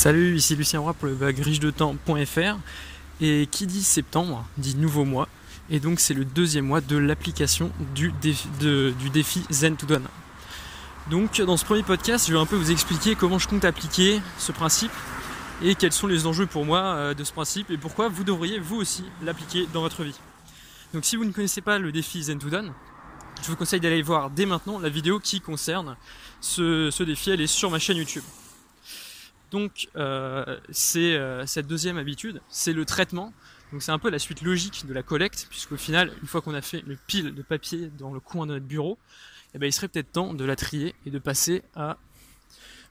Salut, ici Lucien Roy pour le blog riche-de-temps.fr et qui dit septembre dit nouveau mois et donc c'est le deuxième mois de l'application du, défi, Zen to Done. Donc dans ce premier podcast je vais un peu vous expliquer comment je compte appliquer ce principe et quels sont les enjeux pour moi euh, de ce principe et pourquoi vous devriez vous aussi l'appliquer dans votre vie. Donc si vous ne connaissez pas le défi Zen to Done, je vous conseille d'aller voir dès maintenant la vidéo qui concerne ce, ce défi, elle est sur ma chaîne YouTube. Donc euh, c'est euh, cette deuxième habitude, c'est le traitement. Donc c'est un peu la suite logique de la collecte, puisqu'au final, une fois qu'on a fait le pile de papier dans le coin de notre bureau, eh ben, il serait peut-être temps de la trier et de passer à,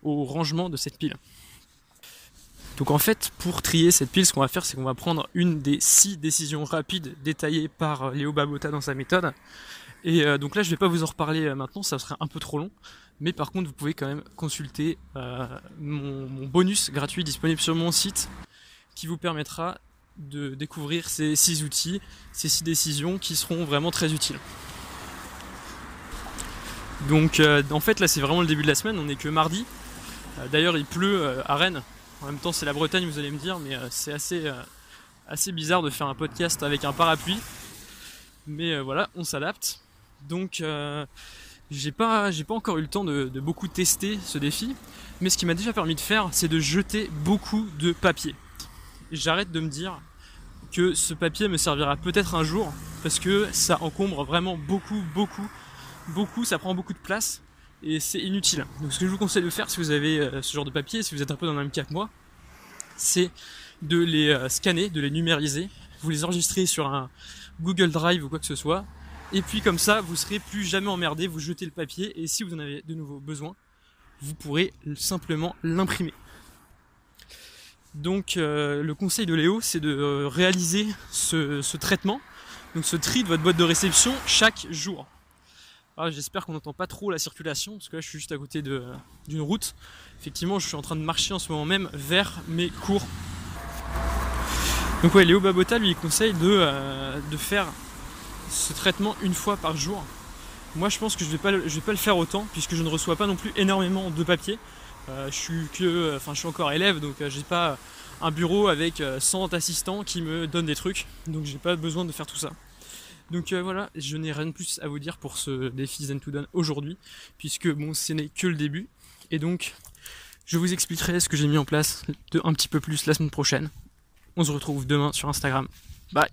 au rangement de cette pile. Donc en fait, pour trier cette pile, ce qu'on va faire, c'est qu'on va prendre une des six décisions rapides détaillées par Léo Babota dans sa méthode. Et euh, donc là, je vais pas vous en reparler euh, maintenant, ça serait un peu trop long. Mais par contre, vous pouvez quand même consulter euh, mon, bonus gratuit disponible sur mon site qui vous permettra de découvrir ces six outils, ces six décisions qui seront vraiment très utiles. Donc euh, en fait là c'est vraiment le début de la semaine, on n'est que mardi. Euh, d'ailleurs il pleut à Rennes. En même temps c'est la Bretagne vous allez me dire, mais c'est assez, assez bizarre de faire un podcast avec un parapluie. Mais voilà, on s'adapte. Donc j'ai pas, j'ai pas encore eu le temps de, beaucoup tester ce défi, mais ce qui m'a déjà permis de faire, c'est de jeter beaucoup de papier. J'arrête de me dire que ce papier me servira peut-être un jour, parce que ça encombre vraiment beaucoup, beaucoup, beaucoup, ça prend beaucoup de place, et c'est inutile. Donc ce que je vous conseille de faire si vous avez euh, ce genre de papier, si vous êtes un peu dans le même cas que moi, c'est de les euh, scanner, de les numériser, vous les enregistrez sur un Google Drive ou quoi que ce soit, et puis comme ça, vous serez plus jamais emmerdé, vous jetez le papier et si vous en avez de nouveau besoin, vous pourrez simplement l'imprimer. Donc euh, le conseil de Léo, c'est de euh, réaliser ce, traitement, donc ce tri de votre boîte de réception chaque jour. Ah, j'espère qu'on n'entend pas trop la circulation, parce que là je suis juste à côté d'une route. Effectivement, je suis en train de marcher en ce moment même vers mes cours. Donc ouais, Léo Babota lui conseille de, euh, de faire ce traitement une fois par jour. Moi, je pense que je je vais pas le faire autant puisque je ne reçois pas non plus énormément de papier. Euh, je suis que, enfin, je suis encore élève, donc euh, j'ai pas un bureau avec 100 euh, assistants qui me donnent des trucs, donc j'ai pas besoin de faire tout ça. Donc voilà, je n'ai rien de plus à vous dire pour ce défi Zen to Done aujourd'hui, puisque bon, ce n'est que le début, et donc je vous expliquerai ce que j'ai mis en place de un petit peu plus la semaine prochaine. On se retrouve demain sur Instagram. Bye